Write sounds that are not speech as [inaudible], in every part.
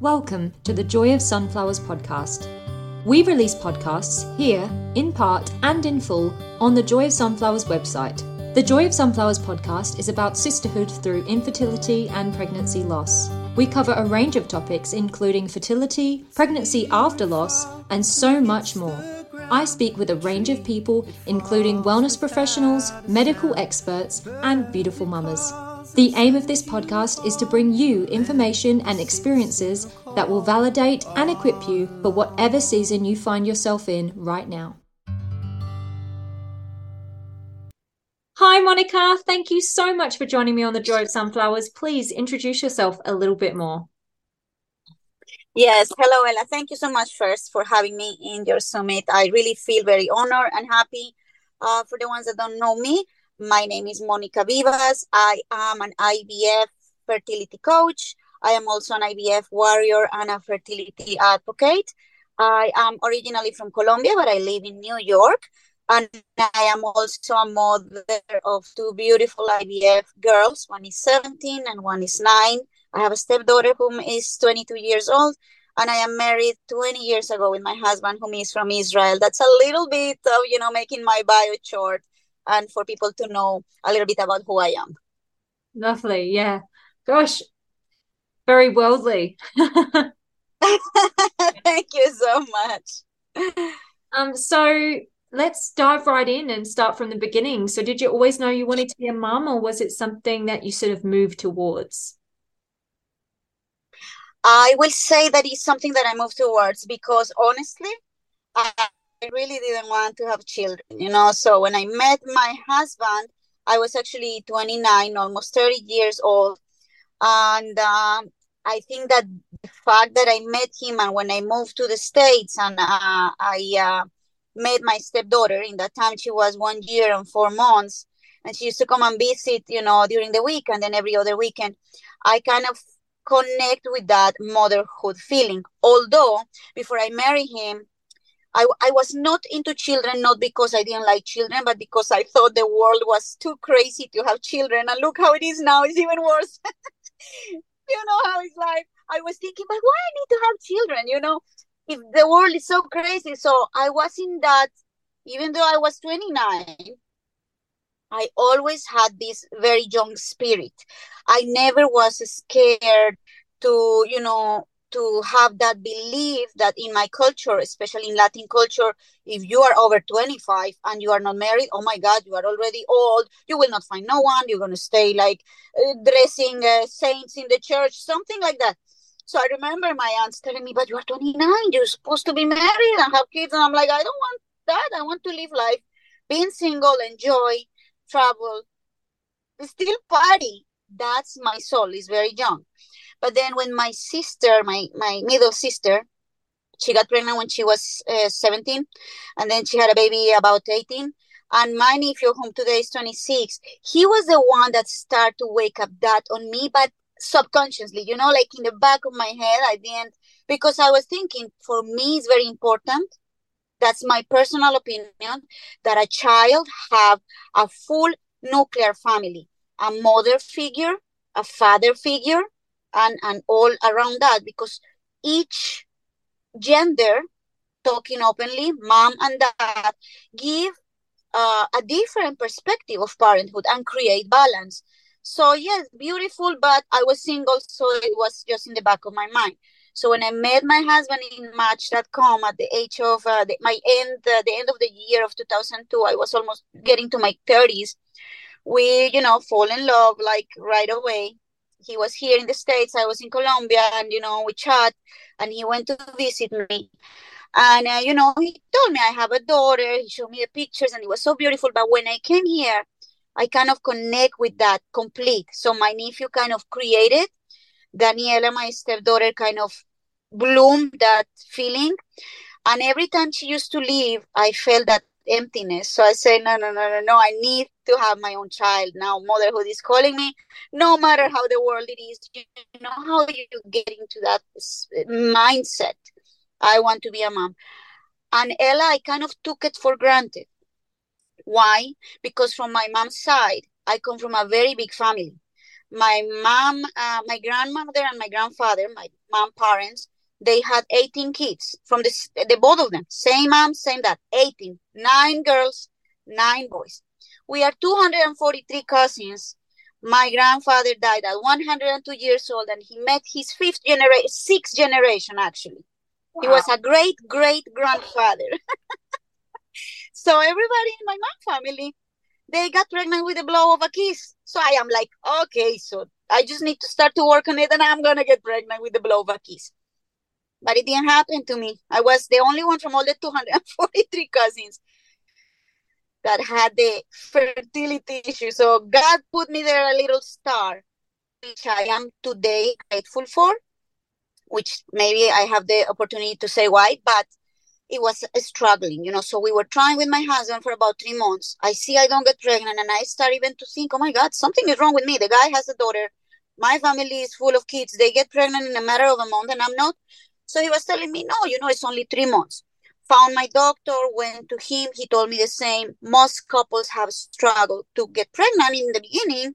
Welcome to the Joy of Sunflowers podcast. We release podcasts here, in part and in full, on the Joy of Sunflowers website. The Joy of Sunflowers podcast is about sisterhood through infertility and pregnancy loss. We cover a range of topics, including fertility, pregnancy after loss, and so much more. I speak with a range of people, including wellness professionals, medical experts, and beautiful mamas. The aim of this podcast is to bring you information and experiences that will validate and equip you for whatever season you find yourself in right now. Hi, Monica. Thank you so much for joining me on the Joy of Sunflowers. Please introduce yourself a little bit more. Yes, hello, Ella. Thank you so much first for having me in your summit. I really feel very honored and happy. Uh, for the ones that don't know me, my name is Monica Bivas. I am an IVF fertility coach. I am also an IVF warrior and a fertility advocate. I am originally from Colombia, but I live in New York. And I am also a mother of two beautiful IVF girls. One is 17 and one is 9. I have a stepdaughter whom is 22 years old. And I am married 20 years ago with my husband, whom is from Israel. That's a little bit of, you know, making my bio short and for people to know a little bit about who I am. Lovely. Yeah. Gosh, very worldly. [laughs] [laughs] Thank you so much. Um, so let's dive right in and start from the beginning. So, did you always know you wanted to be a mom, or was it something that you sort of moved towards? I will say that it's something that I moved towards because honestly, I I really didn't want to have children, you know. So when I met my husband, I was actually 29, almost 30 years old. And um, I think that the fact that I met him and when I moved to the States and uh, I uh, met my stepdaughter, in that time she was one year and four months, and she used to come and visit, you know, during the week and then every other weekend. I kind of connect with that motherhood feeling. Although before I married him, I, I was not into children, not because I didn't like children, but because I thought the world was too crazy to have children. And look how it is now, it's even worse. [laughs] you know how it's like. I was thinking, but why I need to have children? You know, if the world is so crazy. So I was in that, even though I was 29, I always had this very young spirit. I never was scared to, you know, to have that belief that in my culture, especially in Latin culture, if you are over 25 and you are not married, oh my God, you are already old. You will not find no one. You're going to stay like uh, dressing uh, saints in the church, something like that. So I remember my aunts telling me, but you are 29, you're supposed to be married and have kids. And I'm like, I don't want that. I want to live life, being single, enjoy, travel, still party. That's my soul, is very young. But then when my sister, my my middle sister, she got pregnant when she was uh, 17, and then she had a baby about 18. And my nephew, whom today is 26, he was the one that started to wake up that on me, but subconsciously, you know, like in the back of my head, I didn't, because I was thinking for me, it's very important. That's my personal opinion that a child have a full nuclear family, a mother figure, a father figure, and and all around that because each gender talking openly mom and dad give uh, a different perspective of parenthood and create balance. So yes beautiful but i was single so it was just in the back of my mind. So when i met my husband in match.com at the age of uh, the, my end uh, the end of the year of 2002 i was almost getting to my 30s we you know fall in love like right away he was here in the states i was in colombia and you know we chat and he went to visit me. And uh, you know he told me i have a daughter he showed me the pictures and it was so beautiful. But when i came here i kind of connect with that complete. So my nephew kind of created daniela my stepdaughter kind of bloomed that feeling. And every time she used to leave i felt that emptiness. So I say, no, no, no, no, no. I need to have my own child now. Motherhood is calling me. No matter how the world it is, you know how you get into that mindset. I want to be a mom. And Ella, I kind of took it for granted. Why? Because from my mom's side, I come from a very big family. my mom, uh, my grandmother, and my grandfather, my mom parents, they had 18 kids from the, the both of them, same mom, same dad, 18, nine girls, nine boys. We are 243 cousins. My grandfather died at 102 years old, and he met his fifth generation, sixth generation actually. Wow. He was a great great grandfather. [laughs] so everybody in my mom family they got pregnant with a blow of a kiss. So I am like, okay, so I just need to start to work on it and I'm going to get pregnant with the blow of a kiss. But it didn't happen to me. I was the only one from all the 243 [laughs] cousins that had the fertility issue. So God put me there a little star, which I am today grateful for, which maybe I have the opportunity to say why, but it was struggling, you know. So we were trying with my husband for about three months. I see I don't get pregnant, and I start even to think, oh my God, something is wrong with me. The guy has a daughter. My family is full of kids. They get pregnant in a matter of a month, and I'm not. So he was telling me, no, you know, it's only three months. Found my doctor, went to him. He told me the same. Most couples have struggled to get pregnant in the beginning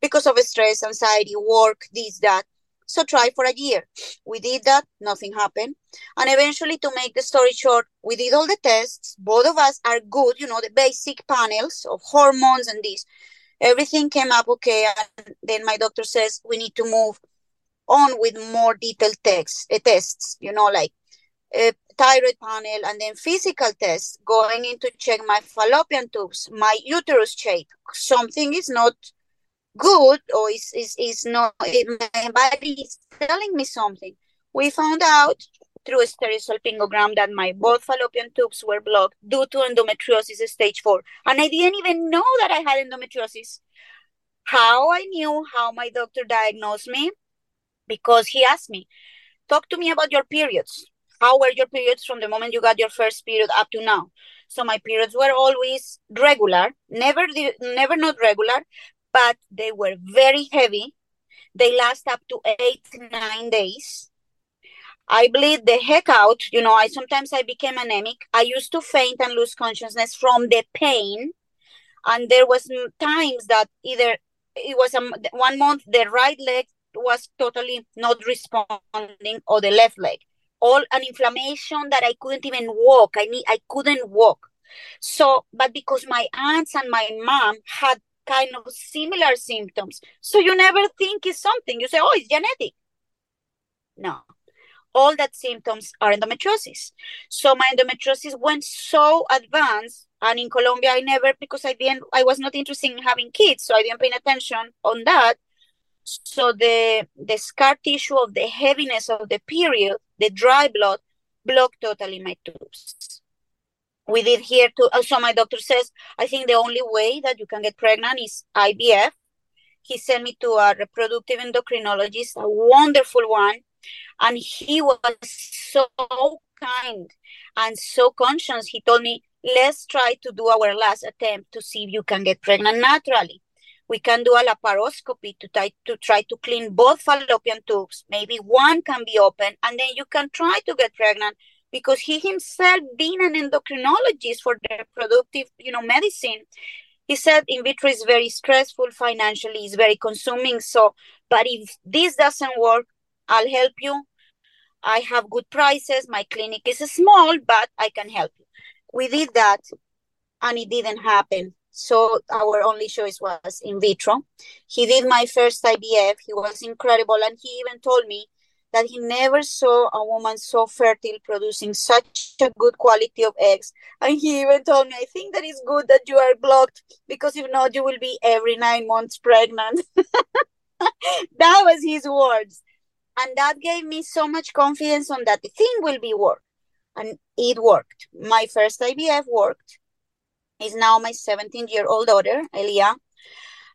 because of stress, anxiety, work, this, that. So try for a year. We did that, nothing happened. And eventually, to make the story short, we did all the tests. Both of us are good, you know, the basic panels of hormones and this. Everything came up okay. And then my doctor says we need to move on with more detailed tests, uh, tests, you know, like a thyroid panel and then physical tests going in to check my fallopian tubes, my uterus shape. Something is not good or is is, is not my body is telling me something. We found out through a hysterosalpingogram that my both fallopian tubes were blocked due to endometriosis stage 4 and i didn't even know that i had endometriosis. How i knew how my doctor diagnosed me because he asked me talk to me about your periods how were your periods from the moment you got your first period up to now so my periods were always regular never never not regular but they were very heavy. They last up to eight, nine days. I bleed the heck out. You know, I sometimes I became anemic. I used to faint and lose consciousness from the pain. And there was times that either it was a, one month the right leg was totally not responding or the left leg. All an inflammation that I couldn't even walk. I need I couldn't walk. So, but because my aunts and my mom had kind of similar symptoms. So you never think it's something. You say, oh, it's genetic. No. All that symptoms are endometriosis. So my endometriosis went so advanced. And in Colombia, I never, because I didn't, I was not interested in having kids. So I didn't pay attention on that. So the the scar tissue of the heaviness of the period, the dry blood, blocked totally my tubes we did here too. Uh, so my doctor says, I think the only way that you can get pregnant is IVF. He sent me to a reproductive endocrinologist, a wonderful one. And he was so kind and so conscious. He told me, let's try to do our last attempt to see if you can get pregnant naturally. We can do a laparoscopy to try to try to clean both fallopian tubes. Maybe one can be open, and then you can try to get pregnant because he himself being an endocrinologist for reproductive you know medicine he said in vitro is very stressful financially is very consuming. So but if this doesn't work i'll help you. I have good prices. My clinic is small but i can help you. We did that and it didn't happen so our only choice was in vitro he did my first ivf he was incredible and he even told me that he never saw a woman so fertile producing such a good quality of eggs. And he even told me, I think that is good that you are blocked because if not, you will be every nine months pregnant. [laughs] that was his words. And that gave me so much confidence on that the thing will be work. And it worked. My first IVF worked. Is now my 17 year old daughter, Elia.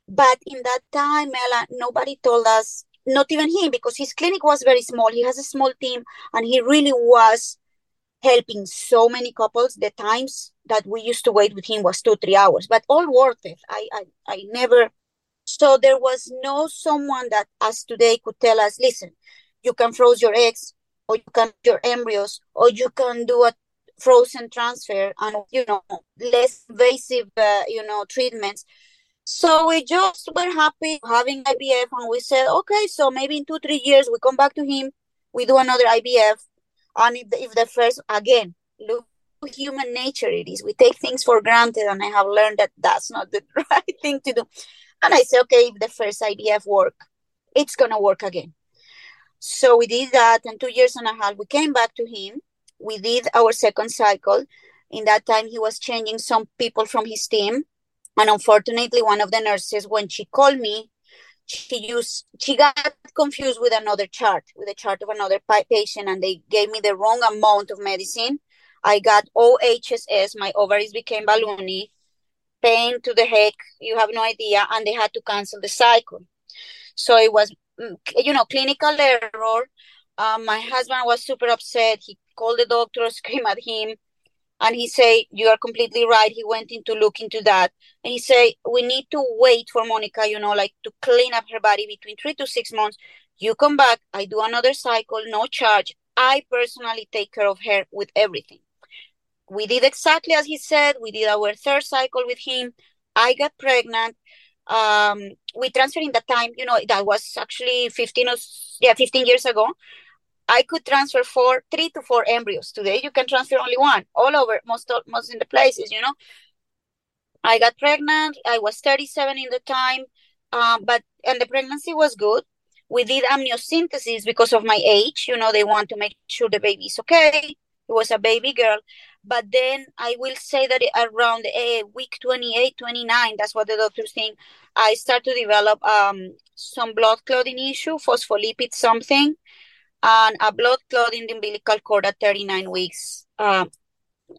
But in that time, Ella, nobody told us not even him because his clinic was very small. He has a small team and he really was helping so many couples. The times that we used to wait with him was two three hours but all worth it. I i, I never so there was no someone that as today could tell us listen you can froze your eggs or you can your embryos or you can do a frozen transfer and you know less invasive uh, you know treatments So we just were happy having IVF and we said, okay, so maybe in two, three years we come back to him, we do another IVF. And if the, if the first, again, look human nature it is. We take things for granted and I have learned that that's not the [laughs] right thing to do. And I said, okay, if the first IVF work, it's going to work again. So we did that and two years and a half, we came back to him. We did our second cycle. In that time, he was changing some people from his team and unfortunately, one of the nurses, when she called me, she used she got confused with another chart, with a chart of another patient, and they gave me the wrong amount of medicine. I got OHSS, my ovaries became balloony, pain to the heck, you have no idea, and they had to cancel the cycle. So it was, mm, you know, clinical error. Um, my husband was super upset. He called the doctor, [laughs] screamed at him and he say you are completely right. He went in to look into that and he say we need to wait for monica you know like to clean up her body between three to six months. You come back. I do another cycle no charge. I personally take care of her with everything. We did exactly as he said. We did our third cycle with him. I got pregnant um we transferred in that time you know that was actually 15 or yeah 15 years ago I could transfer four, three to four embryos. Today, you can transfer only one all over most most in the places. You know, I got pregnant. I was 37 in the time, um, but and the pregnancy was good. We did amniocentesis because of my age. You know, they want to make sure the baby is okay. It was a baby girl. But then I will say that around uh, week 28, 29, that's what the doctors think, I start to develop um, some blood clotting issue, phospholipid something and a blood clot in the umbilical cord at 39 weeks. Uh,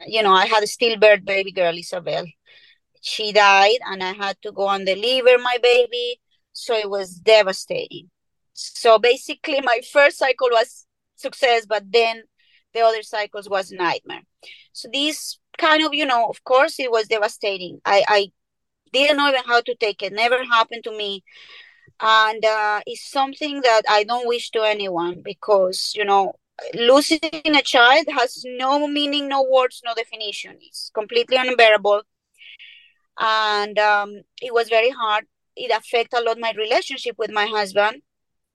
you know, I had a stillbirth baby girl, Isabel. She died, and I had to go and deliver my baby. So it was devastating. So basically, my first cycle was success, but then the other cycles was nightmare. So this kind of, you know, of course, it was devastating. I, I didn't know even how to take it. Never happened to me and uh, it's something that I don't wish to anyone because you know losing a child has no meaning, no words, no definition. It's completely unbearable, and um, it was very hard. It affected a lot my relationship with my husband.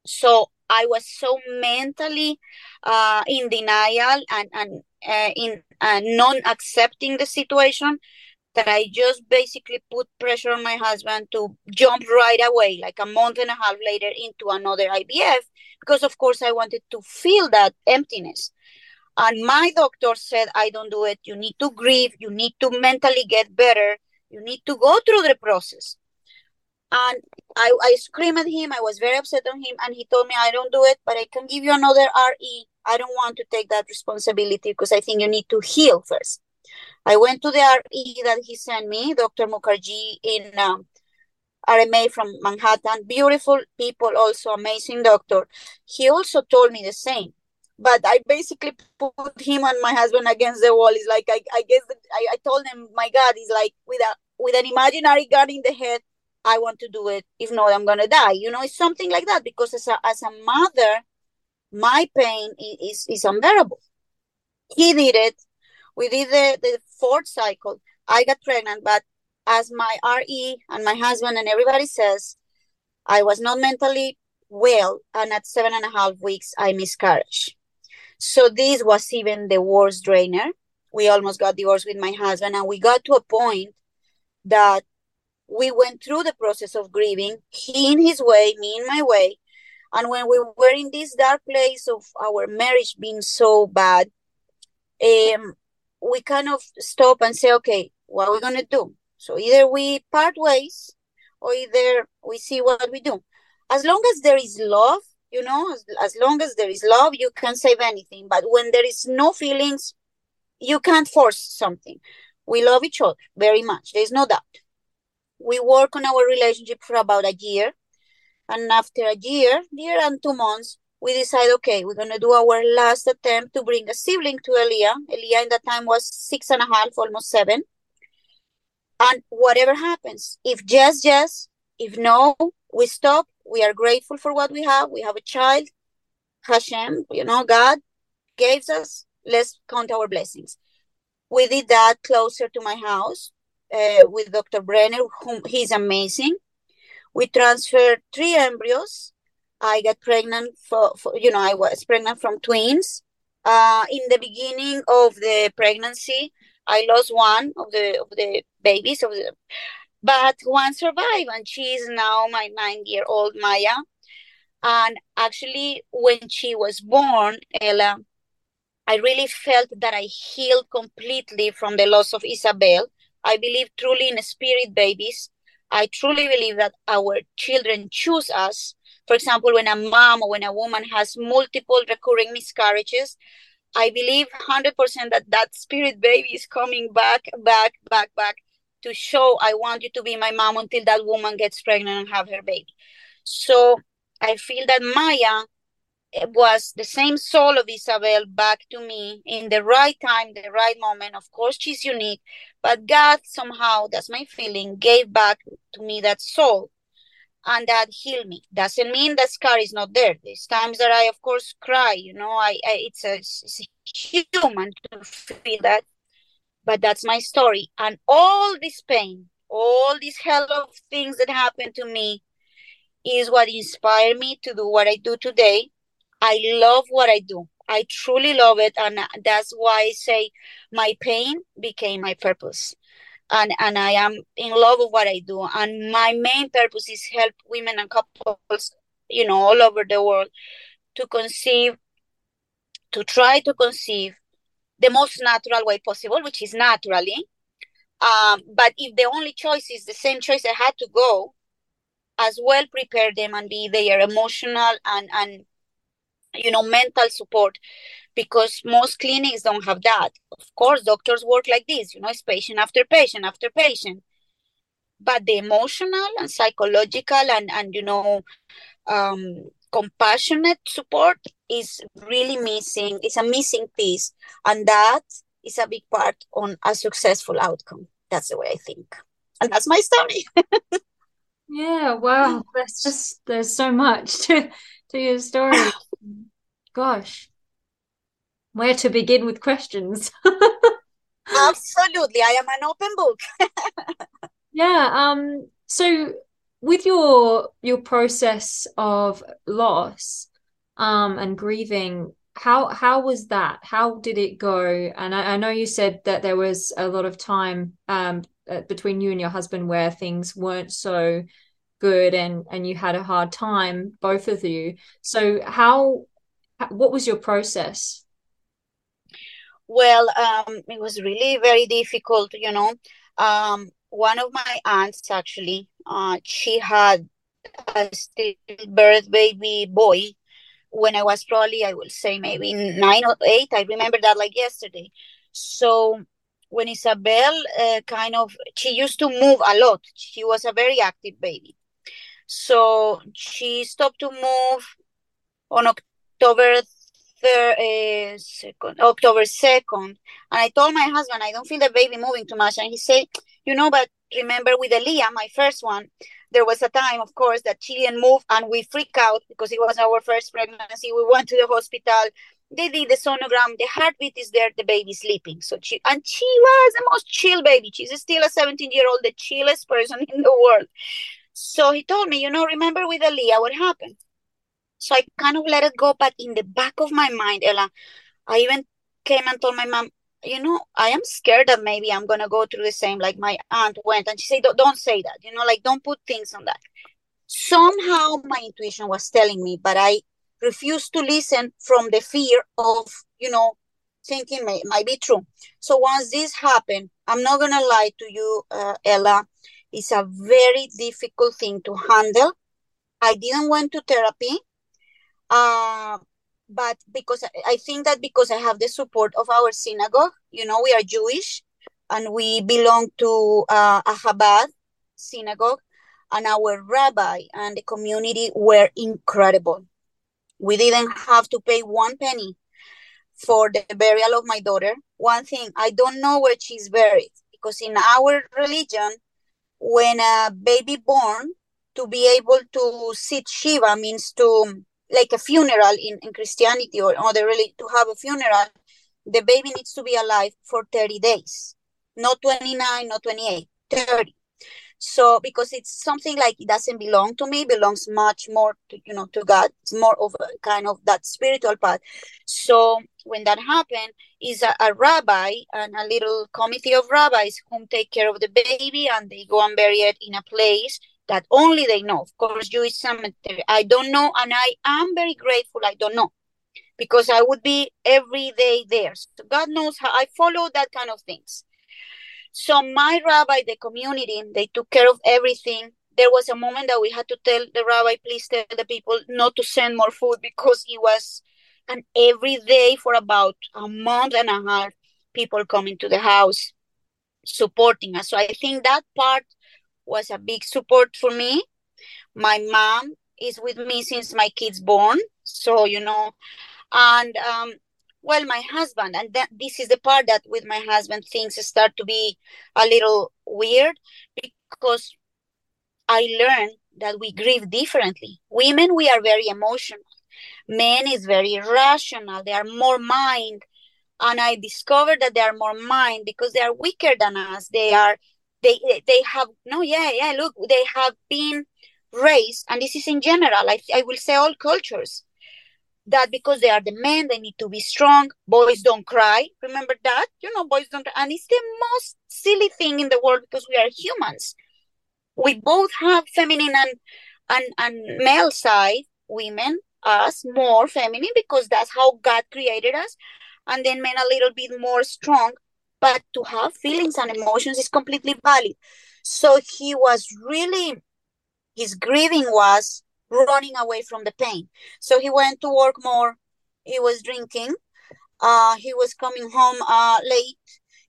So I was so mentally uh, in denial and and uh, in uh, non accepting the situation that I just basically put pressure on my husband to jump right away, like a month and a half later, into another IVF, because of course I wanted to feel that emptiness. And my doctor said, I don't do it. You need to grieve. You need to mentally get better. You need to go through the process. And I, I screamed at him. I was very upset on him. And he told me, I don't do it, but I can give you another RE. I don't want to take that responsibility because I think you need to heal first. I went to the RE that he sent me, Dr. Mukherjee in um, RMA from Manhattan. Beautiful people, also amazing doctor. He also told me the same. But I basically put him and my husband against the wall. It's like I, I guess I, I told him, my God, he's like with a with an imaginary gun in the head. I want to do it. If not, I'm gonna die. You know, it's something like that. Because as a as a mother, my pain is is unbearable. He did it we did the, the fourth cycle. I got pregnant, but as my RE and my husband and everybody says, I was not mentally well. And at seven and a half weeks, I miscarried. So this was even the worst drainer. We almost got divorced with my husband, and we got to a point that we went through the process of grieving, he in his way, me in my way. And when we were in this dark place of our marriage being so bad, um, we kind of stop and say, okay, what are we going to do? So either we part ways or either we see what we do. As long as there is love, you know, as, as long as there is love, you can save anything. But when there is no feelings, you can't force something. We love each other very much. There's no doubt. We work on our relationship for about a year. And after a year, year and two months, we decide, okay, we're going to do our last attempt to bring a sibling to Elia. Elia in that time was six and a half, almost seven. And whatever happens, if yes, yes, if no, we stop. We are grateful for what we have. We have a child. Hashem, you know, God gave us. Let's count our blessings. We did that closer to my house. Uh, with Dr. Brenner, whom he's amazing. We transferred three embryos. I got pregnant for, for you know, I was pregnant from twins. Uh, in the beginning of the pregnancy, I lost one of the of the babies of the, but one survived, and she is now my nine-year-old Maya. And actually, when she was born, Ella, I really felt that I healed completely from the loss of Isabel. I believe truly in spirit babies. I truly believe that our children choose us. For example, when a mom or when a woman has multiple recurring miscarriages, I believe 100% that that spirit baby is coming back, back, back, back to show I want you to be my mom until that woman gets pregnant and have her baby. So I feel that Maya eh, was the same soul of Isabel back to me in the right time, the right moment. Of course, she's unique, but God somehow, that's my feeling, gave back to me that soul and that healed me. Doesn't mean that scar is not there. There's times that I, of course, cry. You know, I, I it's, a, it's human to feel that, but that's my story. And all this pain, all these hell of things that happened to me, is what inspired me to do what I do today. I love what I do. I truly love it. And that's why I say my pain became my purpose. And, and I am in love with what I do. And my main purpose is help women and couples, you know, all over the world to conceive, to try to conceive the most natural way possible, which is naturally. Um, but if the only choice is the same choice I had to go, as well prepare them and be their emotional and and you know mental support because most clinics don't have that. Of course doctors work like this you know it's patient after patient after patient. But the emotional and psychological and and you know um compassionate support is really missing it's a missing piece. And that is a big part on a successful outcome. That's the way i think. And that's my story. [laughs] Yeah, wow. There's just there's so much [laughs] to to your story. Gosh. Where to begin with questions? [laughs] Absolutely. I am an open book. [laughs] yeah, um so with your your process of loss um and grieving how how was that how did it go and I, I know you said that there was a lot of time um uh, between you and your husband where things weren't so good and and you had a hard time both of you. So how what was your process? Well um it was really very difficult you know. Um one of my aunts actually uh she had a stillbirth baby boy when i was probably i will say maybe nine or eight. I remember that like yesterday. So when Isabel uh, kind of she used to move a lot. She was a very active baby. So she stopped to move on October third, uh, second, October second, and I told my husband I don't feel the baby moving too much, and he said, you know, but remember with Elia, my first one, there was a time, of course, that she didn't move, and we freaked out because it was our first pregnancy. We went to the hospital. They did the sonogram. The heartbeat is there. The baby's sleeping. So she and she was the most chill baby. She's still a 17 year old the chillest person [laughs] in the world so he told me you know remember with Elia what happened so i kind of let it go but in the back of my mind ella i even came and told my mom you know i am scared that maybe i'm gonna go through the same like my aunt went and she said don't, don't say that you know like don't put things on that somehow my intuition was telling me but i refused to listen from the fear of, you know, thinking may, might be true. So once this happened, I'm not to lie to you, uh, Ella, it's a very difficult thing to handle. I didn't went to therapy, uh, but because I think that because I have the support of our synagogue, you know, we are Jewish and we belong to uh, a Chabad synagogue, and our rabbi and the community were incredible. We didn't have to pay one penny for the burial of my daughter. One thing, I don't know where she's buried because in our religion, when a baby born, to be able to sit Shiva means to like a funeral in, in Christianity or other really to have a funeral, the baby needs to be alive for 30 days, not 29, not 28. 30 so because it's something like it doesn't belong to me belongs much more to you know to god. It's more of a kind of that spiritual part so when that happened is a, a rabbi and a little committee of rabbis whom take care of the baby and they go and bury it in a place that only they know. Of course jewish cemetery. I don't know and i am very grateful i don't know because i would be every day there. So god knows how i follow that kind of things so my rabbi, the community, they took care of everything. There was a moment that we had to tell the rabbi, please tell the people not to send more food because it was and every day for about a month and a half, people coming to the house supporting us. So I think that part was a big support for me. My mom is with me since my kids born. So, you know, and um, well my husband and that this is the part that with my husband things start to be a little weird because i learned that we grieve differently. Women we are very emotional. Men is very rational. They are more mind and i discovered that they are more mind because they are weaker than us. They are they they have no yeah yeah look they have been raised and this is in general i, I will say all cultures that because they are the men, they need to be strong. Boys don't cry. Remember that? You know, boys don't. And it's the most silly thing in the world because we are humans. We both have feminine and and, and male side. Women, us more feminine because that's how God created us, and then men a little bit more strong. But to have feelings and emotions is completely valid. So he was really, his grieving was running away from the pain. So he went to work more. He was drinking. Uh, he was coming home uh, late.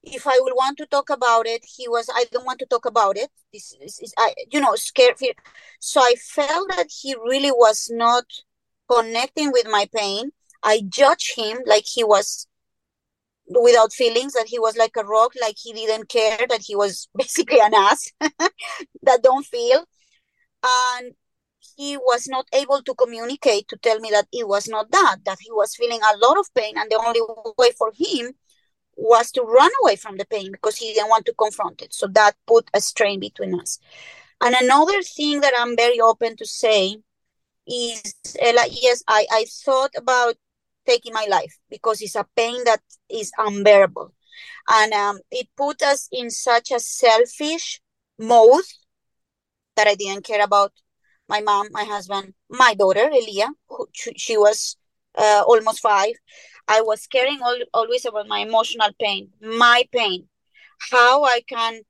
If I would want to talk about it, he was. I don't want to talk about it. This is, is I, you know, scared. So I felt that he really was not connecting with my pain. I judged him like he was without feelings, that he was like a rock, like he didn't care, that he was [laughs] basically an ass [laughs] that don't feel. And he was not able to communicate to tell me that it was not that, that he was feeling a lot of pain. And the only way for him was to run away from the pain because he didn't want to confront it. So that put a strain between us. And another thing that I'm very open to say is, Ella, yes, I, I thought about taking my life because it's a pain that is unbearable. And um, it put us in such a selfish mode that I didn't care about my mom, my husband, my daughter, Elia, who, she was uh, almost five. I was caring all, always about my emotional pain, my pain, how I can.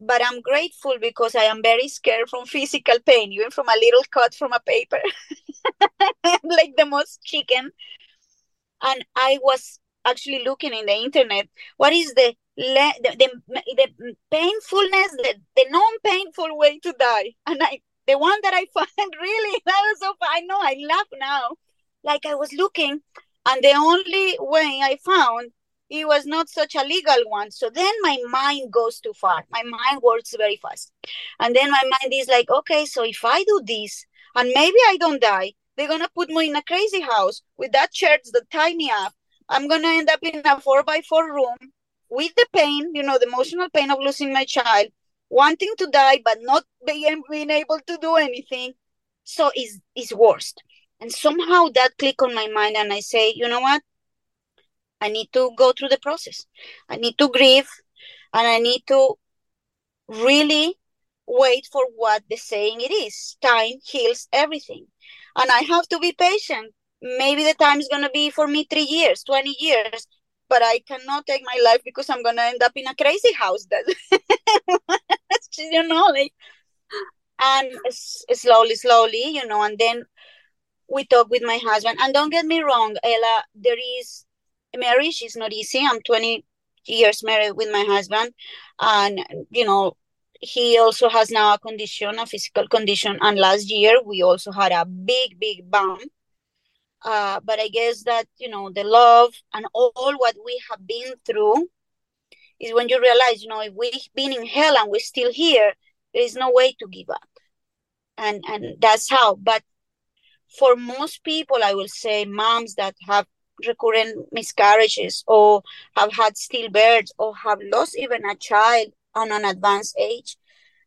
But I'm grateful because I am very scared from physical pain, even from a little cut from a paper, [laughs] like the most chicken. And I was actually looking in the internet what is the the, the, the painfulness the, the non-painful way to die and i the one that I [laughs] found really that was so fun. I know I laugh now. Like I was looking, and the only way I found it was not such a legal one. So then my mind goes too far. My mind works very fast. And then my mind is like, okay, so if I do this and maybe I don't die, they're gonna put me in a crazy house with that church that tie me up. I'm gonna end up in a four by four room with the pain, you know, the emotional pain of losing my child, wanting to die but not being, being able to do anything. So is is worst. And somehow that click on my mind and i say you know what? I need to go through the process. I need to grieve and i need to really wait for what the saying it is. Time heals everything. And i have to be patient. Maybe the time is going to be for me three years 20 years but I cannot take my life because I'm gonna end up in a crazy house. That you know, like, and slowly, slowly, you know, and then we talk with my husband. And don't get me wrong, Ella, there is marriage is not easy. I'm 20 years married with my husband, and you know, he also has now a condition, a physical condition. And last year we also had a big, big bump uh, but I guess that, you know, the love and all, all what we have been through is when you realize, you know, if we've been in hell and we're still here, there is no way to give up. And and that's how. But for most people, I will say moms that have recurrent miscarriages or have had stillbirths or have lost even a child on an advanced age,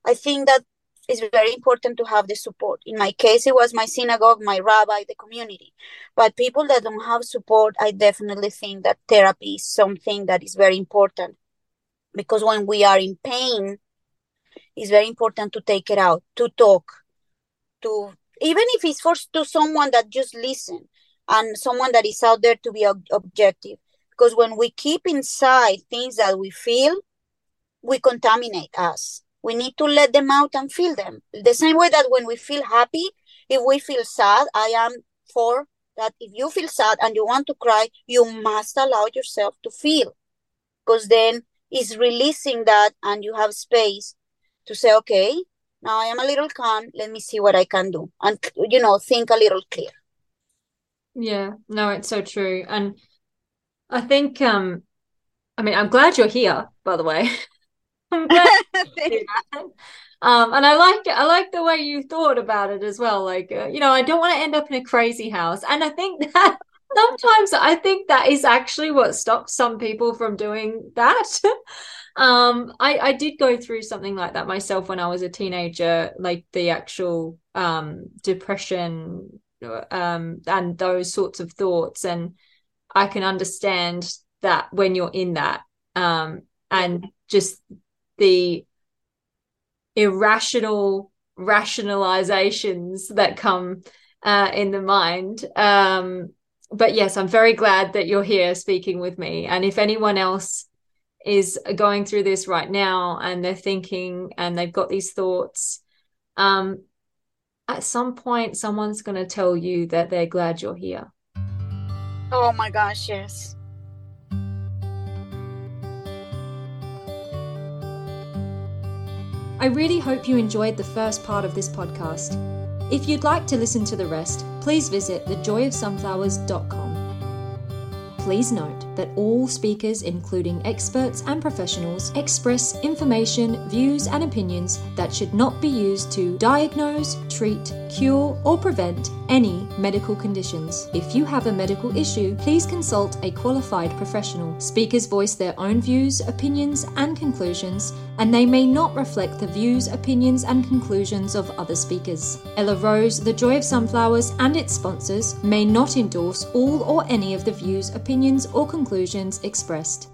I think that it's very important to have the support. In my case, it was my synagogue, my rabbi, the community. But people that don't have support, I definitely think that therapy is something that is very important because when we are in pain, it's very important to take it out, to talk, to even if it's for to someone that just listen and someone that is out there to be ob- objective. Because when we keep inside things that we feel, we contaminate us we need to let them out and feel them. The same way that when we feel happy, if we feel sad, I am for that if you feel sad and you want to cry, you must allow yourself to feel. Because then it's releasing that and you have space to say, okay, now I am a little calm. Let me see what I can do. And, you know, think a little clear. Yeah, no, it's so true. And I think, um, I mean, I'm glad you're here, by the way. [laughs] [laughs] [laughs] [laughs] um, and I like I like the way you thought about it as well. Like, uh, you know, I don't want to end up in a crazy house, and I think that sometimes I think that is actually what stops some people from doing that. um, I I did go through something like that myself when I was a teenager, like the actual um depression, um, and those sorts of thoughts, and I can understand that when you're in that, um, and just the irrational rationalizations that come uh, in the mind. Um, but yes, I'm very glad that you're here speaking with me. And if anyone else is going through this right now and they're thinking and they've got these thoughts, um, at some point, someone's going to tell you that they're glad you're here. Oh my gosh, yes. I really hope you enjoyed the first part of this podcast. If you'd like to listen to the rest, please visit thejoyofsunflowers.com. Please note that all speakers, including experts and professionals, express information, views, and opinions that should not be used to diagnose, treat, cure, or prevent any medical conditions. If you have a medical issue, please consult a qualified professional. Speakers voice their own views, opinions, and conclusions, and they may not reflect the views, opinions, and conclusions of other speakers. Ella Rose, The Joy of Sunflowers, and its sponsors may not endorse all or any of the views, opinions, or conclusions expressed.